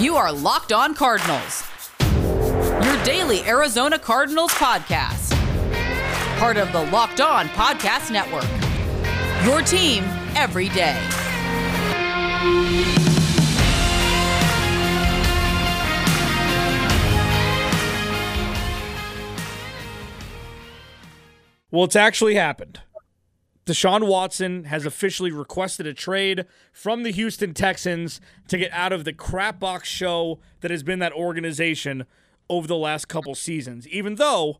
You are Locked On Cardinals, your daily Arizona Cardinals podcast. Part of the Locked On Podcast Network. Your team every day. Well, it's actually happened. Deshaun Watson has officially requested a trade from the Houston Texans to get out of the crapbox show that has been that organization over the last couple seasons, even though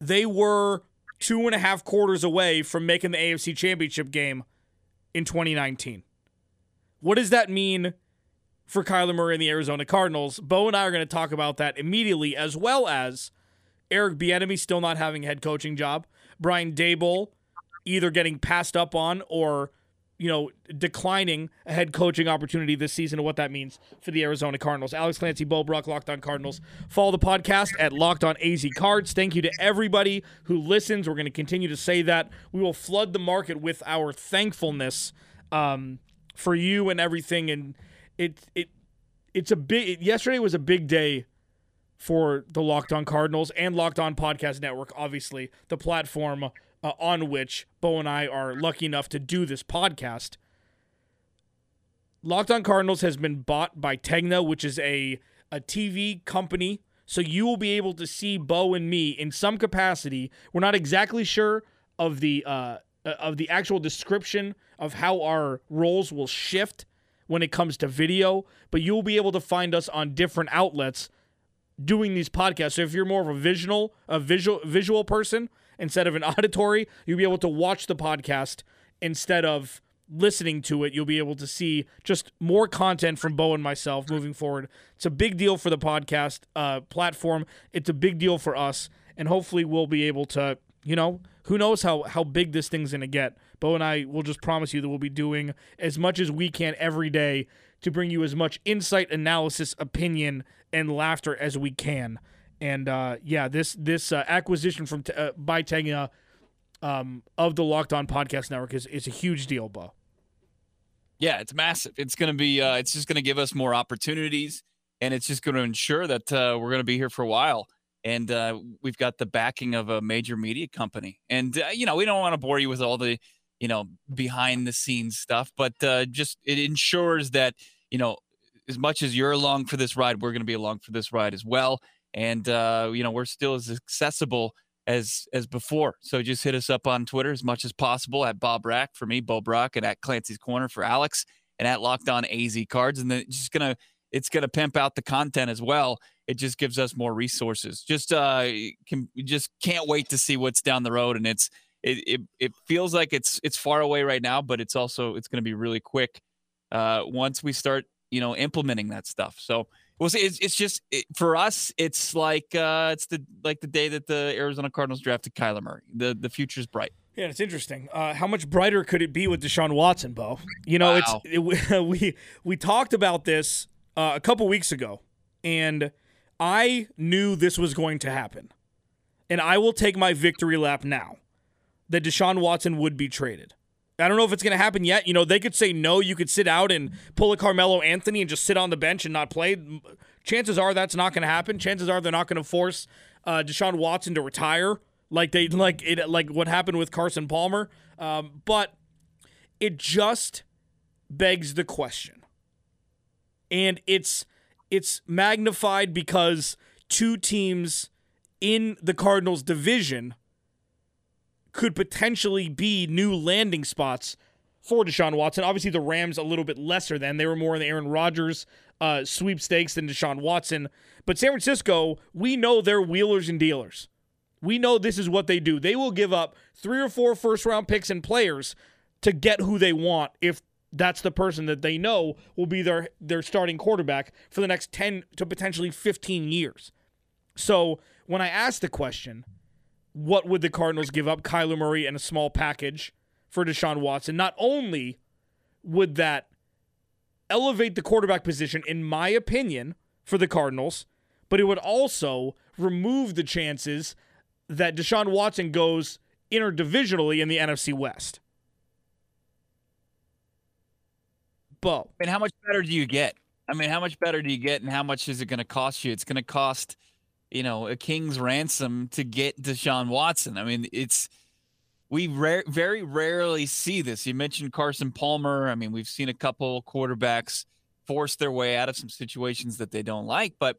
they were two and a half quarters away from making the AFC Championship game in 2019. What does that mean for Kyler Murray and the Arizona Cardinals? Bo and I are going to talk about that immediately, as well as Eric Bieniemy still not having a head coaching job, Brian Daboll either getting passed up on or you know declining a head coaching opportunity this season and what that means for the Arizona Cardinals. Alex Clancy, Bo Brock, Locked On Cardinals. Follow the podcast at Locked On AZ Cards. Thank you to everybody who listens. We're going to continue to say that. We will flood the market with our thankfulness um, for you and everything. And it it it's a big. Yesterday was a big day for the Locked On Cardinals and Locked On Podcast Network, obviously, the platform uh, on which Bo and I are lucky enough to do this podcast. Locked On Cardinals has been bought by Tegna, which is a, a TV company. So you will be able to see Bo and me in some capacity. We're not exactly sure of the uh, of the actual description of how our roles will shift when it comes to video, but you'll be able to find us on different outlets doing these podcasts. So if you're more of a visual, a visual visual person instead of an auditory, you'll be able to watch the podcast instead of listening to it. You'll be able to see just more content from Bo and myself moving forward. It's a big deal for the podcast uh, platform. It's a big deal for us, and hopefully we'll be able to, you know, who knows how how big this thing's gonna get. Bo and I will just promise you that we'll be doing as much as we can every day to bring you as much insight, analysis, opinion, and laughter as we can. And uh, yeah, this this uh, acquisition from uh, by Tegna um, of the Locked On Podcast Network is is a huge deal, Bo. Yeah, it's massive. It's going to be. Uh, it's just going to give us more opportunities, and it's just going to ensure that uh, we're going to be here for a while. And uh, we've got the backing of a major media company. And uh, you know, we don't want to bore you with all the you know behind the scenes stuff, but uh, just it ensures that you know as much as you're along for this ride, we're going to be along for this ride as well and uh, you know we're still as accessible as as before. So just hit us up on Twitter as much as possible at Bob Rack for me, Bo Brock, and at Clancy's Corner for Alex, and at Locked On AZ Cards. And then just gonna it's gonna pimp out the content as well. It just gives us more resources. Just uh, can just can't wait to see what's down the road, and it's it it, it feels like it's it's far away right now, but it's also it's gonna be really quick uh, once we start you know implementing that stuff. So well, see, it's, it's just it, for us. It's like uh, it's the like the day that the Arizona Cardinals drafted Kyler Murray. The the future's bright. Yeah, it's interesting. Uh, how much brighter could it be with Deshaun Watson, Bo? You know, wow. it's it, we we talked about this uh, a couple weeks ago, and I knew this was going to happen, and I will take my victory lap now that Deshaun Watson would be traded. I don't know if it's going to happen yet. You know, they could say no. You could sit out and pull a Carmelo Anthony and just sit on the bench and not play. Chances are that's not going to happen. Chances are they're not going to force uh, Deshaun Watson to retire like they like it like what happened with Carson Palmer. Um, but it just begs the question, and it's it's magnified because two teams in the Cardinals division could potentially be new landing spots for Deshaun Watson. Obviously, the Rams a little bit lesser than they were more in the Aaron Rodgers uh, sweepstakes than Deshaun Watson. But San Francisco, we know they're wheelers and dealers. We know this is what they do. They will give up three or four first round picks and players to get who they want if that's the person that they know will be their their starting quarterback for the next 10 to potentially 15 years. So, when I asked the question, what would the Cardinals give up? Kyler Murray and a small package for Deshaun Watson. Not only would that elevate the quarterback position, in my opinion, for the Cardinals, but it would also remove the chances that Deshaun Watson goes interdivisionally in the NFC West. Bo. And how much better do you get? I mean, how much better do you get, and how much is it going to cost you? It's going to cost, you know, a king's ransom to get Deshaun Watson. I mean, it's we rare, very rarely see this. You mentioned Carson Palmer. I mean, we've seen a couple quarterbacks force their way out of some situations that they don't like, but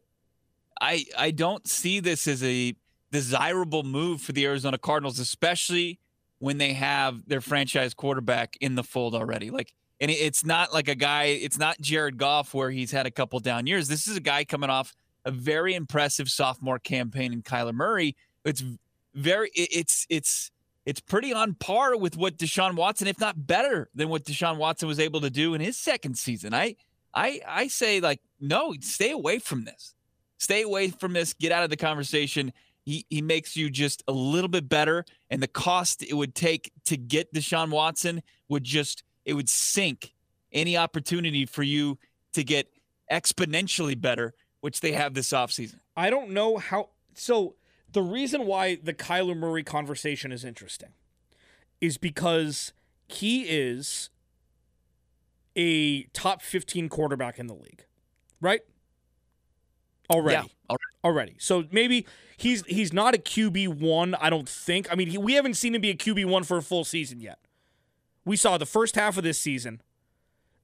I I don't see this as a desirable move for the Arizona Cardinals, especially when they have their franchise quarterback in the fold already. Like, and it's not like a guy. It's not Jared Goff where he's had a couple down years. This is a guy coming off a very impressive sophomore campaign in Kyler Murray. It's very. It's it's it's pretty on par with what Deshaun Watson, if not better than what Deshaun Watson was able to do in his second season. I I I say like no, stay away from this. Stay away from this. Get out of the conversation. He he makes you just a little bit better, and the cost it would take to get Deshaun Watson would just it would sink any opportunity for you to get exponentially better, which they have this offseason. I don't know how so the reason why the Kyler Murray conversation is interesting is because he is a top 15 quarterback in the league, right? Already. Yeah, already. already. So maybe he's he's not a QB1, I don't think. I mean, he, we haven't seen him be a QB1 for a full season yet. We saw the first half of this season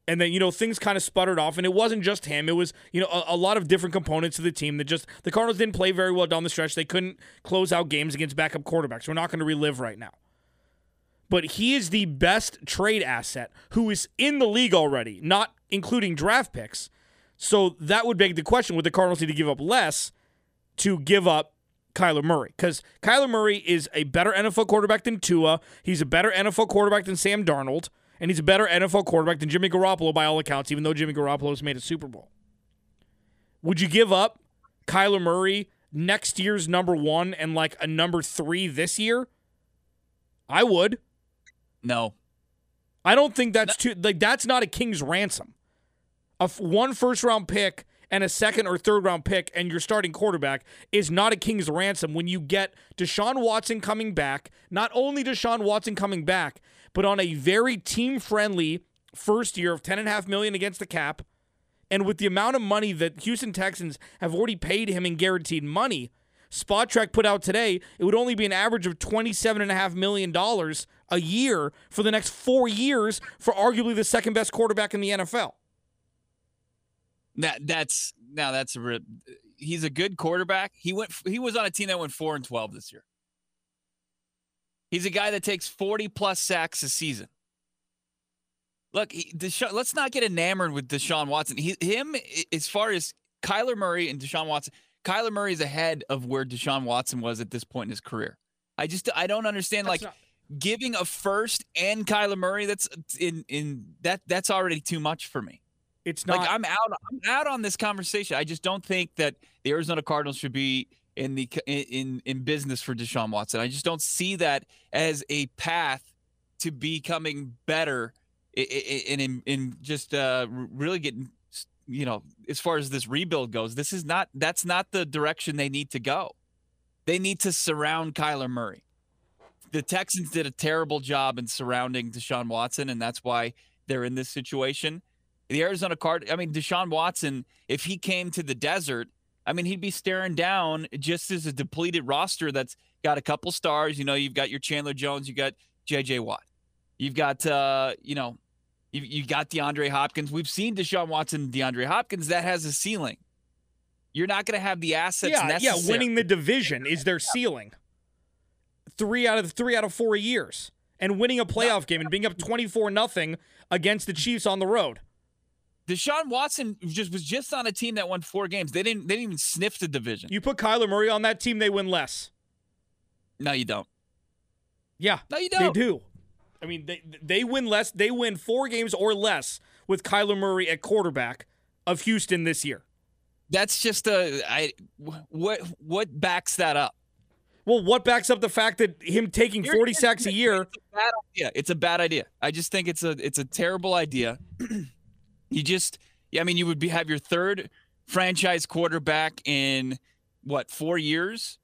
and then you know things kind of sputtered off and it wasn't just him. It was you know a, a, lot of different components of the team that just the cardinals didn't play very well down the stretch. They couldn't close out games against backup quarterbacks. We're not going to relive right now. But he is the best trade asset who is in the league already not including draft picks. So that would beg the question would the cardinals need to give up less to give up Kyler Murray? Because Kyler Murray is a better NFL quarterback than Tua. He's a better NFL quarterback than Sam Darnold and he's a better NFL quarterback than Jimmy Garoppolo by all accounts, even though Jimmy Garoppolo has made a Super Bowl. Would you give up Kyler Murray next year's number one and like a number three this year? I would. No. I don't think that's too like that's not a king's ransom. A f- one first round pick and a second or third round pick and your starting quarterback is not a king's ransom when you get Deshaun Watson coming back. Not only Deshaun Watson coming back, but on a very team friendly first year of 10.5 million against the cap. And with the amount of money that Houston Texans have already paid him in guaranteed money, Spotrac put out today, it would only be an average of $27.5 million a year for the next four years for arguably the second best quarterback in the NFL. That that's now that's a he's a good quarterback. He went he was on a team that went four and twelve this year. He's a guy that takes 40 plus sacks a season. Look, he, Desha- let's not get enamored with Deshaun Watson. He, him, as far as Kyler Murray and Deshaun Watson, Kyler Murray is ahead of where Deshaun Watson was at this point in his career. I just I don't understand that's like not- giving a first and Kyler Murray. That's in in that that's already too much for me. It's not. Like I'm out. I'm out on this conversation. I just don't think that the Arizona Cardinals should be in the in in business for Deshaun Watson. I just don't see that as a path to becoming better and in, in just uh, really getting you know as far as this rebuild goes. This is not that's not the direction they need to go. They need to surround Kyler Murray. The Texans did a terrible job in surrounding Deshaun Watson, and that's why they're in this situation. The Arizona Card, I mean, Deshaun Watson, if he came to the desert I mean, he'd be staring down just as a depleted roster that's got a couple stars. You know, you've got your Chandler Jones, you got J.J. Watt, you've got, uh, you know, you you got DeAndre Hopkins. We've seen Deshaun Watson, DeAndre Hopkins. That has a ceiling. You're not going to have the assets. Yeah, necessary. yeah. Winning the division is their ceiling. Three out of three out of four years, and winning a playoff game and being up twenty four nothing against the Chiefs on the road. Deshaun Watson just was just on a team that won four games. They didn't they didn't even sniff the division. You put Kyler Murray on that team, they win less. No, you don't. Yeah. No, you don't. They do. I mean, they they win less. They win four games or less with Kyler Murray at quarterback of Houston this year. That's just a I what what backs that up? Well, what backs up the fact that him taking 40 sacks a year? It's a bad idea. It's a bad idea. I just think it's a it's a terrible idea. You just, yeah, I mean, you would be have your third franchise quarterback in what four years?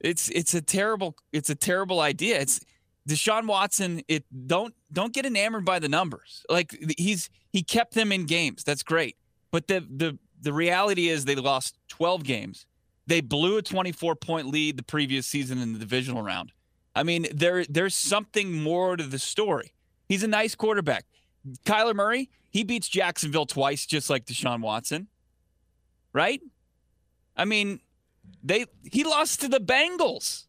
It's it's a terrible it's a terrible idea. It's Deshaun Watson. It don't don't get enamored by the numbers. Like he's he kept them in games. That's great. But the the the reality is they lost 12 games. They blew a 24 point lead the previous season in the divisional round. I mean, there there's something more to the story. He's a nice quarterback. Kyler Murray, he beats Jacksonville twice, just like Deshaun Watson. Right? I mean, they he lost to the Bengals.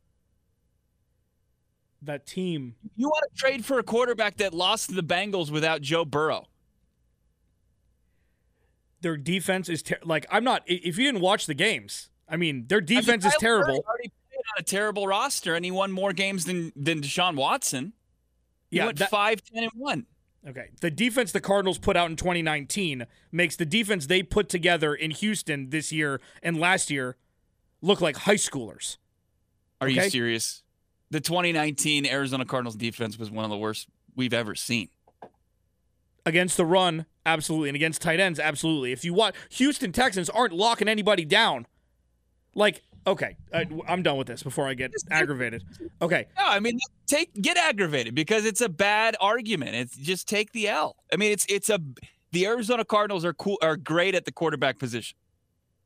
That team. You want to trade for a quarterback that lost to the Bengals without Joe Burrow? Their defense is ter- like I'm not. If you didn't watch the games, I mean, their defense I mean, is terrible. Already played on a terrible roster, and he won more games than than Deshaun Watson. He yeah, went that, 5, 10, and one. Okay. The defense the Cardinals put out in 2019 makes the defense they put together in Houston this year and last year look like high schoolers. Are okay? you serious? The 2019 Arizona Cardinals defense was one of the worst we've ever seen. Against the run, absolutely. And against tight ends, absolutely. If you watch, Houston Texans aren't locking anybody down. Like, okay, uh, I, am done with this before I get aggravated. Okay. No, I mean, take get aggravated because it's a bad argument. It's just take the L. I mean, it's it's a the Arizona Cardinals are cool are great at the quarterback position.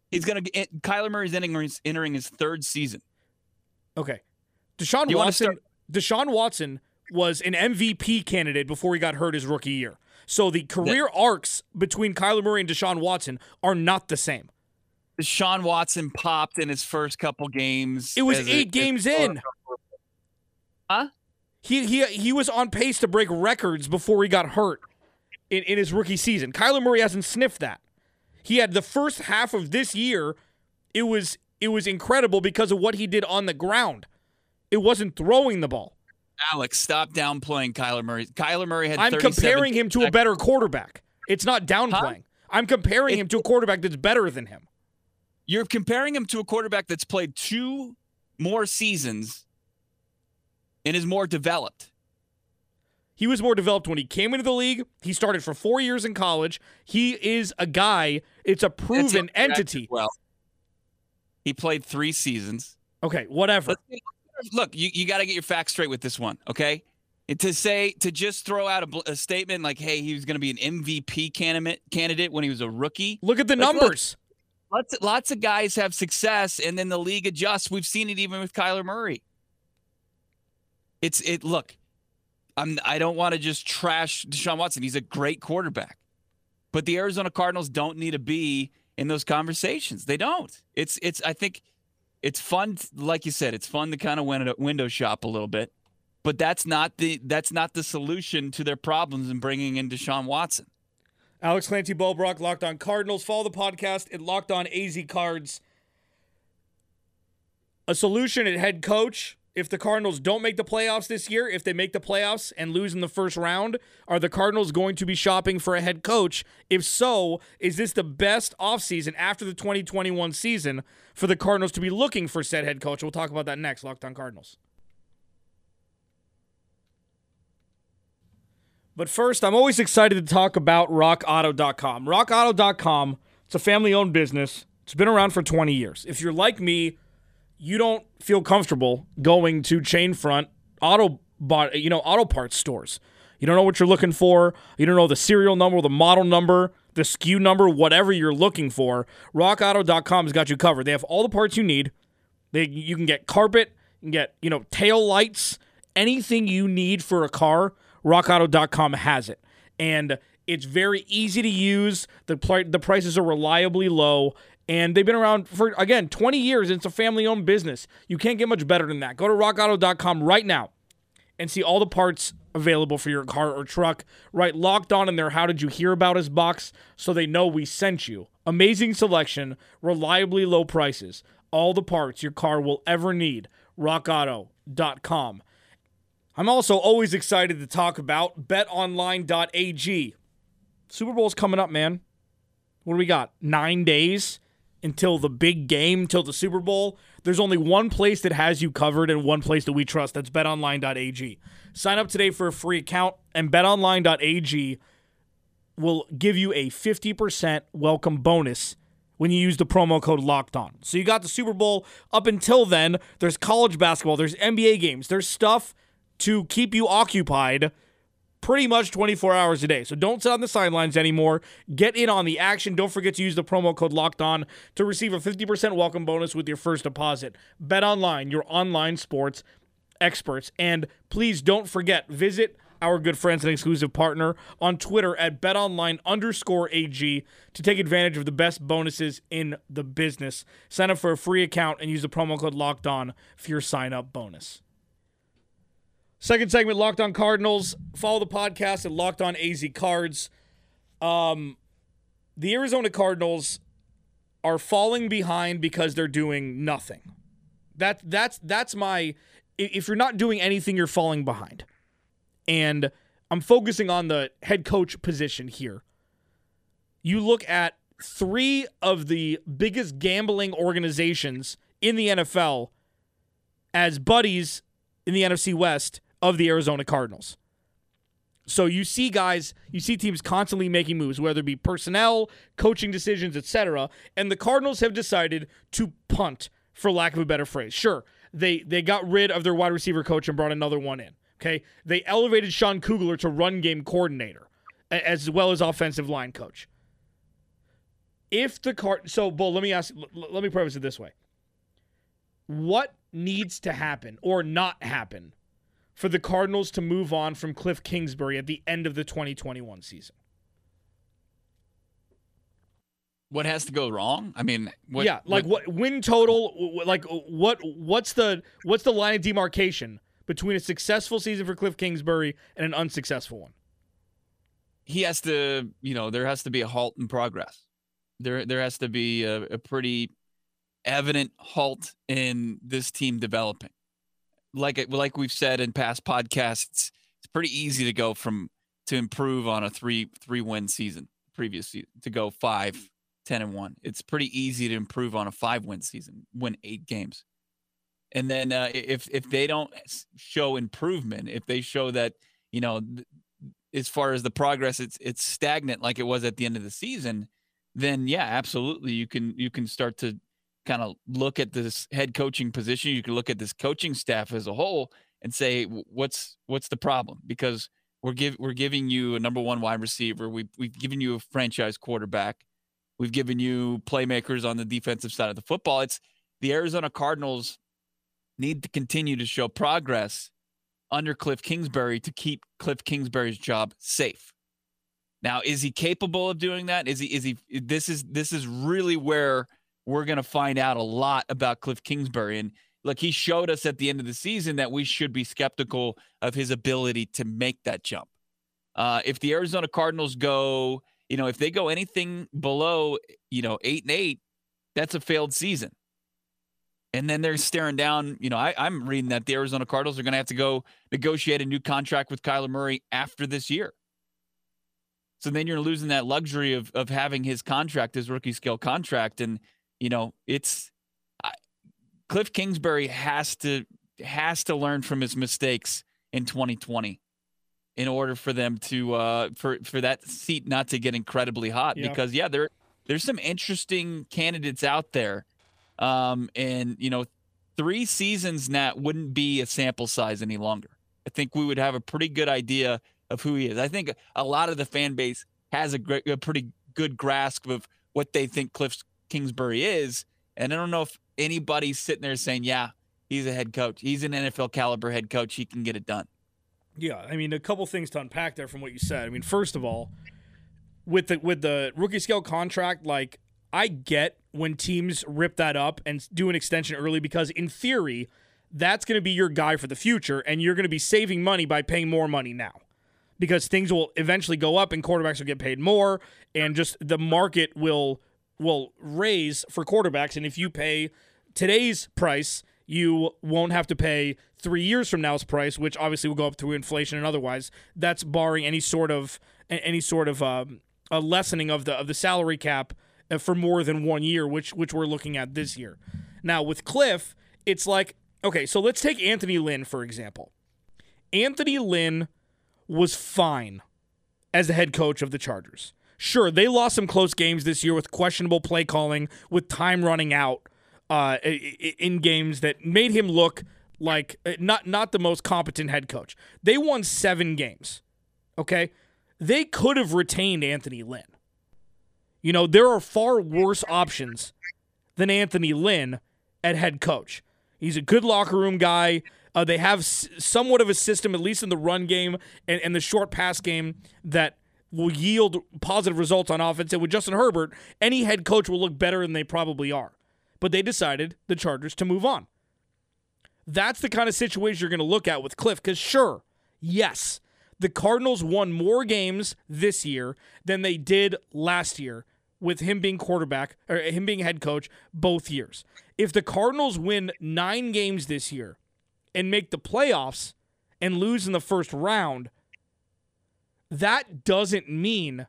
He's gonna get Kyler Murray's entering, entering his third season. Okay, Deshaun you Watson. Deshaun Watson was an MVP candidate before he got hurt his rookie year. So the career arcs between Kyler Murray and Deshaun Watson are not the same. Deshaun Watson popped in his first couple games. It was eight games in. Huh? He he he was on pace to break records before he got hurt in, in his rookie season. Kyler Murray hasn't sniffed that. He had the first half of this year. It was it was incredible because of what he did on the ground. It wasn't throwing the ball. Alex, stop downplaying Kyler Murray. Kyler Murray had. I'm comparing him to a better quarterback. It's not downplaying. Huh? I'm comparing it, him to a quarterback that's better than him. You're comparing him to a quarterback that's played two more seasons and is more developed. He was more developed when he came into the league. He started for four years in college. He is a guy. It's a proven entity. Well, he played three seasons. Okay, whatever. Look, you, you got to get your facts straight with this one, okay? And to say to just throw out a, a statement like, "Hey, he was going to be an MVP candidate candidate when he was a rookie." Look at the like, numbers. Lots lots of guys have success, and then the league adjusts. We've seen it even with Kyler Murray. It's it. Look, I'm. I don't want to just trash Deshaun Watson. He's a great quarterback, but the Arizona Cardinals don't need to be in those conversations. They don't. It's it's. I think it's fun, like you said, it's fun to kind of window, window shop a little bit, but that's not the that's not the solution to their problems in bringing in Deshaun Watson. Alex Clancy Bo Brock, Locked On Cardinals. Follow the podcast at Locked On AZ Cards. A solution at head coach if the Cardinals don't make the playoffs this year, if they make the playoffs and lose in the first round, are the Cardinals going to be shopping for a head coach? If so, is this the best offseason after the 2021 season for the Cardinals to be looking for said head coach? We'll talk about that next. Locked on Cardinals. But first, I'm always excited to talk about rockauto.com. Rockauto.com, it's a family owned business. It's been around for 20 years. If you're like me, you don't feel comfortable going to chain front auto you know, auto parts stores. You don't know what you're looking for. You don't know the serial number, the model number, the SKU number, whatever you're looking for. RockAuto.com has got you covered. They have all the parts you need. They, you can get carpet, you can get you know tail lights, anything you need for a car. RockAuto.com has it, and it's very easy to use. The pl- the prices are reliably low, and they've been around for, again, 20 years. it's a family owned business. You can't get much better than that. Go to rockauto.com right now and see all the parts available for your car or truck. Right, locked on in there. How did you hear about us box so they know we sent you? Amazing selection, reliably low prices, all the parts your car will ever need. RockAuto.com. I'm also always excited to talk about betonline.ag. Super Bowl's coming up, man. What do we got? Nine days until the big game, till the Super Bowl, there's only one place that has you covered and one place that we trust. That's betonline.ag. Sign up today for a free account, and betonline.ag will give you a 50% welcome bonus when you use the promo code locked on. So you got the Super Bowl up until then. There's college basketball, there's NBA games, there's stuff to keep you occupied pretty much 24 hours a day. So don't sit on the sidelines anymore. Get in on the action. Don't forget to use the promo code locked on to receive a 50% welcome bonus with your first deposit. Bet online, your online sports experts. And please don't forget, visit our good friends and exclusive partner on Twitter at betonline underscore AG to take advantage of the best bonuses in the business. Sign up for a free account and use the promo code locked on for your sign up bonus. Second segment, Locked On Cardinals. Follow the podcast at Locked On AZ Cards. Um, the Arizona Cardinals are falling behind because they're doing nothing. That that's that's my. If you're not doing anything, you're falling behind. And I'm focusing on the head coach position here. You look at three of the biggest gambling organizations in the NFL as buddies in the NFC West of the Arizona Cardinals. So you see guys, you see teams constantly making moves, whether it be personnel, coaching decisions, etc. And the Cardinals have decided to punt, for lack of a better phrase. Sure, they they got rid of their wide receiver coach and brought another one in. Okay, they elevated Sean Kugler to run game coordinator, as well as offensive line coach. If the card, so Bo, let me ask, let me preface it this way: What needs to happen or not happen for the Cardinals to move on from Cliff Kingsbury at the end of the 2021 season? What has to go wrong? I mean, what, yeah, like what, what win total? Like uh, what? What's the what's the line of demarcation between a successful season for Cliff Kingsbury and an unsuccessful one? He has to, you know, there has to be a halt in progress. There, there has to be a, a pretty evident halt in this team developing like like we've said in past podcasts, it's pretty easy to go from to improve on a three three win season previous to go five 10 and 1 it's pretty easy to improve on a five win season win eight games. And then uh, if if they don't show improvement if they show that you know as far as the progress it's it's stagnant like it was at the end of the season then yeah absolutely you can you can start to kind of look at this head coaching position, you can look at this coaching staff as a whole and say what's what's the problem because we're give we're giving you a number one wide receiver, we've we've given you a franchise quarterback, we've given you playmakers on the defensive side of the football. It's the Arizona Cardinals need to continue to show progress under Cliff Kingsbury to keep Cliff Kingsbury's job safe. Now, is he capable of doing that? Is he is he this is this is really where we're going to find out a lot about Cliff Kingsbury. And look, he showed us at the end of the season that we should be skeptical of his ability to make that jump. Uh, if the Arizona Cardinals go, you know, if they go anything below, you know, eight and eight, that's a failed season. And then they're staring down, you know, I, I'm reading that the Arizona Cardinals are going to have to go negotiate a new contract with Kyler Murray after this year. So then you're losing that luxury of of having his contract, his rookie scale contract, and you know, it's I, Cliff Kingsbury has to has to learn from his mistakes in 2020 in order for them to uh for for that seat not to get incredibly hot yeah. because yeah there there's some interesting candidates out there um and you know three seasons now wouldn't be a sample size any longer i think we would have a pretty good idea of who he is i think a lot of the fan base has a, great, a pretty good grasp of what they think cliff's Kingsbury is. And I don't know if anybody's sitting there saying, yeah, he's a head coach. He's an NFL caliber head coach. He can get it done. Yeah, I mean, a couple things to unpack there from what you said. I mean, first of all, with the with the rookie scale contract, like I get when teams rip that up and do an extension early because in theory, that's going to be your guy for the future and you're going to be saving money by paying more money now. Because things will eventually go up and quarterbacks will get paid more and just the market will will raise for quarterbacks. And if you pay today's price, you won't have to pay three years from now's price, which obviously will go up through inflation and otherwise. That's barring any sort of any sort of um, a lessening of the of the salary cap uh, for more than one year, which which we're looking at this year. Now with Cliff, it's like okay, so let's take Anthony Lynn for example. Anthony Lynn was fine as the head coach of the Chargers. Sure, they lost some close games this year with questionable play calling, with time running out uh, in games that made him look like uh, not not the most competent head coach. They won seven games. Okay? They could have retained Anthony Lynn. You know, there are far worse options than Anthony Lynn at head coach. He's a good locker room guy. Uh, they have s- somewhat of a system, at least in the run game and, and the short pass game, that will yield positive results on offense. And with Justin Herbert, any head coach will look better than they probably are. But they decided, the Chargers, to move on. That's the kind of situation you're going to look at with Cliff. Because, sure, yes, the Cardinals won more games this year than they did last year with him being quarterback or him being head coach both years. If the Cardinals win nine games this year and make the playoffs and lose in the first round, that doesn't mean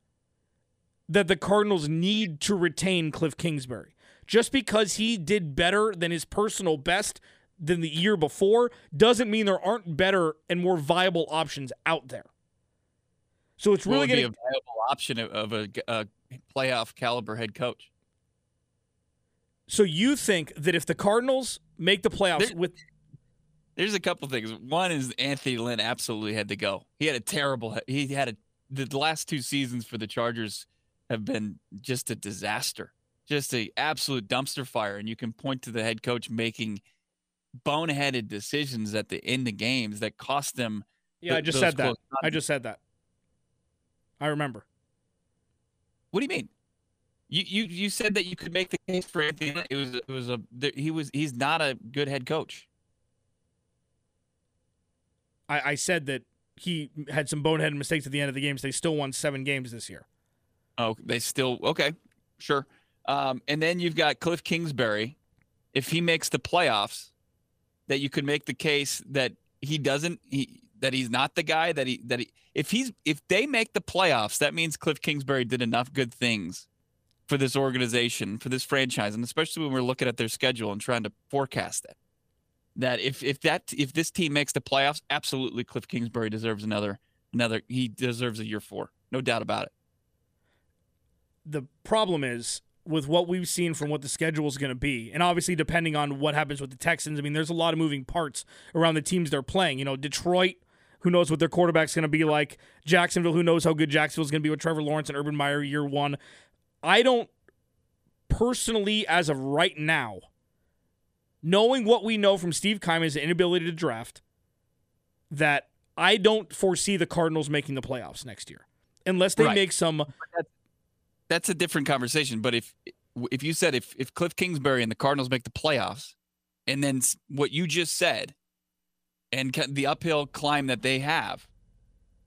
that the Cardinals need to retain Cliff Kingsbury. Just because he did better than his personal best than the year before doesn't mean there aren't better and more viable options out there. So it's really going to be a viable option of a, a playoff caliber head coach. So you think that if the Cardinals make the playoffs with There's a couple things. One is Anthony Lynn absolutely had to go. He had a terrible he had a the last two seasons for the Chargers have been just a disaster. Just a absolute dumpster fire and you can point to the head coach making boneheaded decisions at the end of games that cost them Yeah, I just said that. I just said that. I remember. What do you mean? You you you said that you could make the case for Anthony. It was it was a he was he's not a good head coach. I, I said that he had some boneheaded mistakes at the end of the games. They still won seven games this year. Oh, they still okay, sure. Um, and then you've got Cliff Kingsbury. If he makes the playoffs, that you could make the case that he doesn't he that he's not the guy that he that he if he's if they make the playoffs, that means Cliff Kingsbury did enough good things for this organization, for this franchise, and especially when we're looking at their schedule and trying to forecast it. That if if that if this team makes the playoffs, absolutely Cliff Kingsbury deserves another another he deserves a year four. No doubt about it. The problem is with what we've seen from what the schedule is going to be, and obviously depending on what happens with the Texans, I mean, there's a lot of moving parts around the teams they're playing. You know, Detroit who knows what their quarterback's going to be like? Jacksonville, who knows how good Jacksonville's going to be with Trevor Lawrence and Urban Meyer year one? I don't personally, as of right now, knowing what we know from Steve Keim's inability to draft, that I don't foresee the Cardinals making the playoffs next year unless they right. make some. That's a different conversation. But if if you said if if Cliff Kingsbury and the Cardinals make the playoffs, and then what you just said and the uphill climb that they have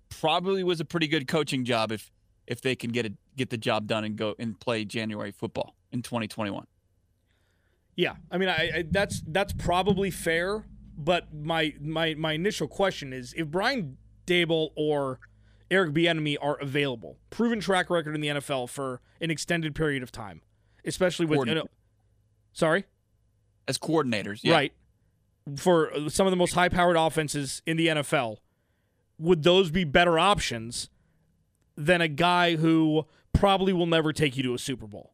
probably was a pretty good coaching job if if they can get it get the job done and go and play January football in 2021. Yeah, I mean, I, I, that's that's probably fair, but my my my initial question is if Brian Daboll or Eric Bieniemy are available, proven track record in the NFL for an extended period of time, especially with you uh, know, sorry, as coordinators, yeah. right? for some of the most high powered offenses in the NFL, would those be better options than a guy who probably will never take you to a Super Bowl?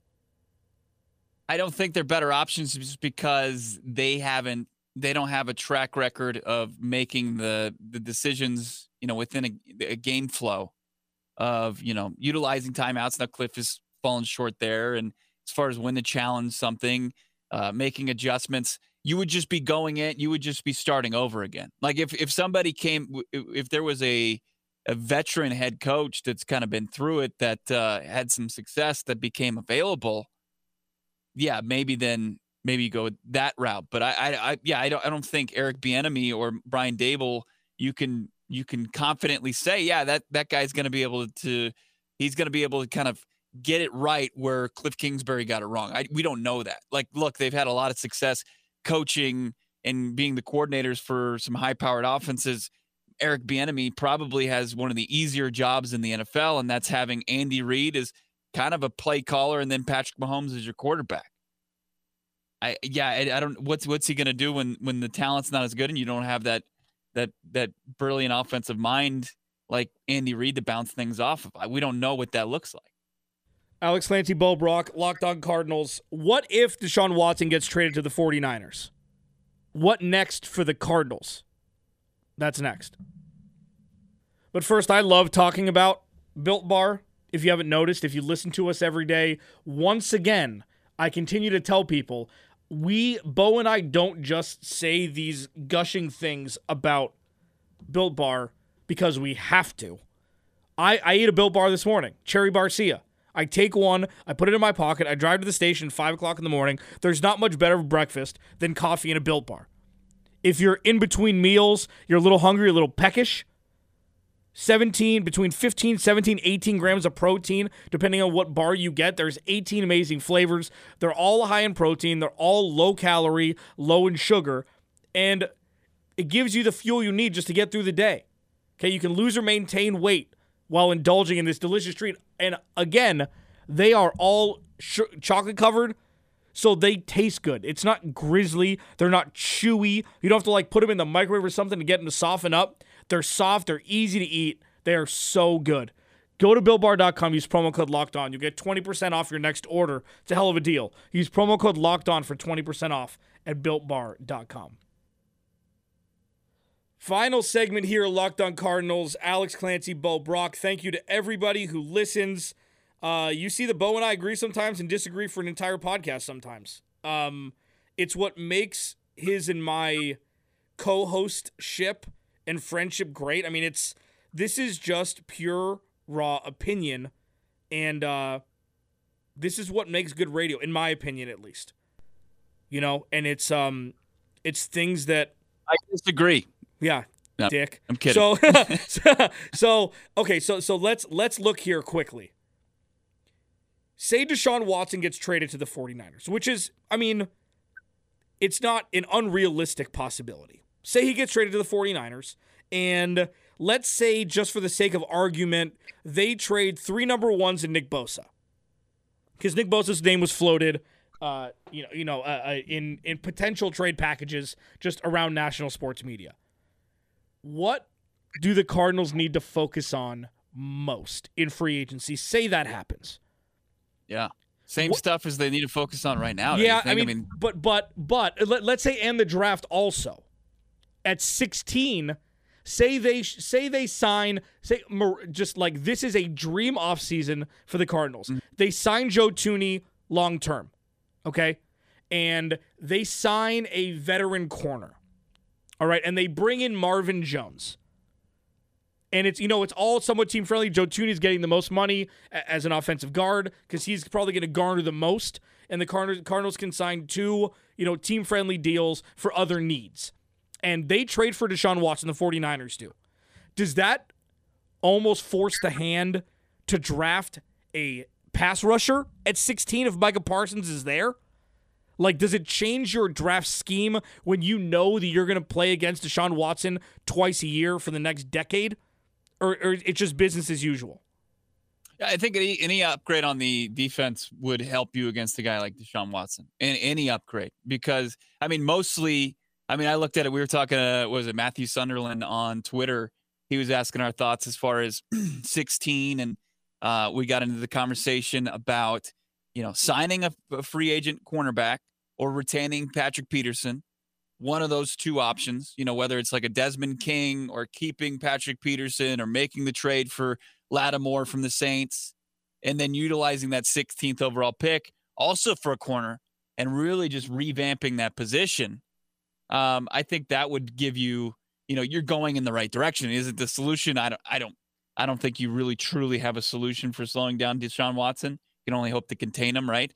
I don't think they're better options just because they haven't they don't have a track record of making the the decisions, you know, within a, a game flow of, you know, utilizing timeouts. Now Cliff has fallen short there and as far as when to challenge something, uh, making adjustments you would just be going in, you would just be starting over again. Like if if somebody came, if there was a a veteran head coach that's kind of been through it that uh, had some success that became available, yeah, maybe then maybe you go that route. But I, I, I yeah, I don't I don't think Eric Bieniemy or Brian Daboll, you can you can confidently say yeah that that guy's going to be able to he's going to be able to kind of get it right where Cliff Kingsbury got it wrong. I, we don't know that. Like, look, they've had a lot of success coaching and being the coordinators for some high powered offenses, Eric Bieniemy probably has one of the easier jobs in the NFL, and that's having Andy Reid as kind of a play caller, and then Patrick Mahomes is your quarterback. I yeah, I, I don't. What's what's he gonna do when when the talent's not as good and you don't have that that that brilliant offensive mind like Andy Reid to bounce things off of? We don't know what that looks like. Alex Clancy, Bo Brock, Locked On Cardinals. What if Deshaun Watson gets traded to the 49ers? What next for the Cardinals? That's next. But first, I love talking about Built Bar. If you haven't noticed, if you listen to us every day, once again, I continue to tell people we, Bo and I, don't just say these gushing things about Built Bar because we have to. I, I ate a Built Bar this morning, Cherry Barcia. I take one, I put it in my pocket, I drive to the station five o'clock in the morning. There's not much better breakfast than coffee and a Built Bar. If you're in between meals, you're a little hungry, a little peckish. 17 between 15 17 18 grams of protein depending on what bar you get there's 18 amazing flavors they're all high in protein they're all low calorie low in sugar and it gives you the fuel you need just to get through the day okay you can lose or maintain weight while indulging in this delicious treat and again they are all sh- chocolate covered so they taste good. It's not grizzly. They're not chewy. You don't have to like put them in the microwave or something to get them to soften up. They're soft. They're easy to eat. They are so good. Go to BuiltBar.com. Use promo code Locked On. You'll get 20% off your next order. It's a hell of a deal. Use promo code Locked On for 20% off at BuiltBar.com. Final segment here, Locked On Cardinals. Alex Clancy, Bo Brock. Thank you to everybody who listens. Uh, you see that Bo and I agree sometimes and disagree for an entire podcast sometimes. Um, it's what makes his and my co-host ship and friendship great. I mean, it's this is just pure raw opinion, and uh, this is what makes good radio, in my opinion, at least. You know, and it's um, it's things that I disagree. Yeah, no, Dick. I'm kidding. So, so, so okay, so so let's let's look here quickly say Deshaun Watson gets traded to the 49ers, which is, I mean, it's not an unrealistic possibility. Say he gets traded to the 49ers, and let's say, just for the sake of argument, they trade three number ones and Nick Bosa. Because Nick Bosa's name was floated, uh, you know, you know, uh, uh, in in potential trade packages just around national sports media. What do the Cardinals need to focus on most in free agency? Say that happens. Yeah. Same what? stuff as they need to focus on right now. Yeah, I mean, I mean, but but but let, let's say and the draft also at 16 say they say they sign say just like this is a dream offseason for the Cardinals. Mm-hmm. They sign Joe Thuney long term. Okay? And they sign a veteran corner. All right, and they bring in Marvin Jones and it's you know it's all somewhat team friendly. Joe Thuney's getting the most money as an offensive guard because he's probably going to garner the most, and the Cardinals, Cardinals can sign two you know team friendly deals for other needs, and they trade for Deshaun Watson. The 49ers do. Does that almost force the hand to draft a pass rusher at 16 if Micah Parsons is there? Like, does it change your draft scheme when you know that you're going to play against Deshaun Watson twice a year for the next decade? or, or it's just business as usual? I think any, any upgrade on the defense would help you against a guy like Deshaun Watson. And any upgrade, because I mean, mostly, I mean, I looked at it. We were talking, uh, was it Matthew Sunderland on Twitter? He was asking our thoughts as far as 16, and uh, we got into the conversation about, you know, signing a, a free agent cornerback or retaining Patrick Peterson one of those two options, you know, whether it's like a Desmond King or keeping Patrick Peterson or making the trade for Lattimore from the Saints and then utilizing that 16th overall pick also for a corner and really just revamping that position. Um, I think that would give you, you know, you're going in the right direction. Is it the solution? I don't, I don't, I don't think you really truly have a solution for slowing down Deshaun Watson. You can only hope to contain him, right?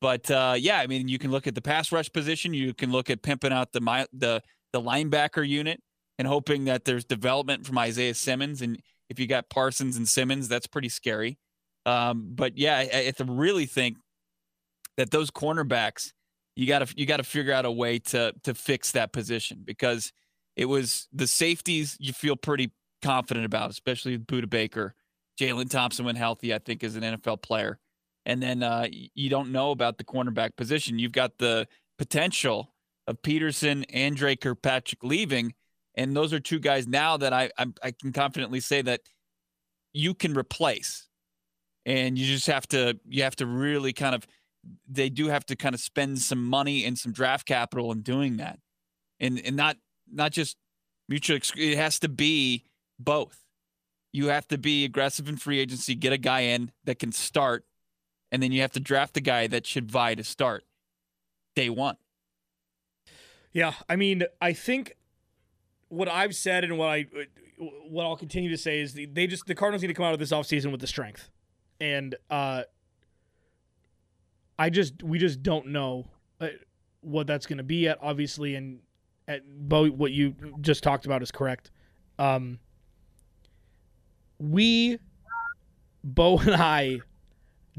But uh, yeah, I mean, you can look at the pass rush position. You can look at pimping out the the the linebacker unit and hoping that there's development from Isaiah Simmons. And if you got Parsons and Simmons, that's pretty scary. Um, but yeah, I, I really think that those cornerbacks, you got to you got to figure out a way to to fix that position because it was the safeties you feel pretty confident about, especially with Budda Baker, Jalen Thompson when healthy. I think is an NFL player and then uh, you don't know about the cornerback position. You've got the potential of Peterson and Dre Kirkpatrick leaving, and those are two guys now that I, I I can confidently say that you can replace, and you just have to you have to really kind of they do have to kind of spend some money and some draft capital in doing that, and and not not just mutual. It has to be both. You have to be aggressive in free agency, get a guy in that can start, and then you have to draft a guy that should vie to start day one. Yeah, I mean, I think what I've said and what I what I'll continue to say is they just the Cardinals need to come out of this offseason with the strength. And uh I just we just don't know uh, what that's going to be at obviously and at Bo what you just talked about is correct. Um we Bo and I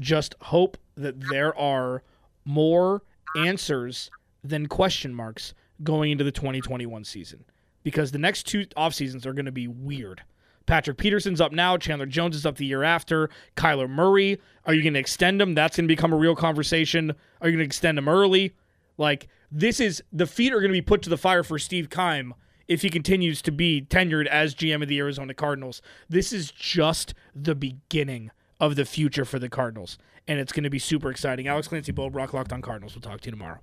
just hope that there are more answers than question marks going into the 2021 season because the next two off seasons are going to be weird. Patrick Peterson's up now. Chandler Jones is up the year after. Kyler Murray, are you going to extend him? That's going to become a real conversation. Are you going to extend him early? Like, this is the feet are going to be put to the fire for Steve Keim if he continues to be tenured as GM of the Arizona Cardinals. This is just the beginning of the future for the Cardinals, and it's going to be super exciting. Alex Clancy, Bo Brock Locked on Cardinals. We'll talk to you tomorrow.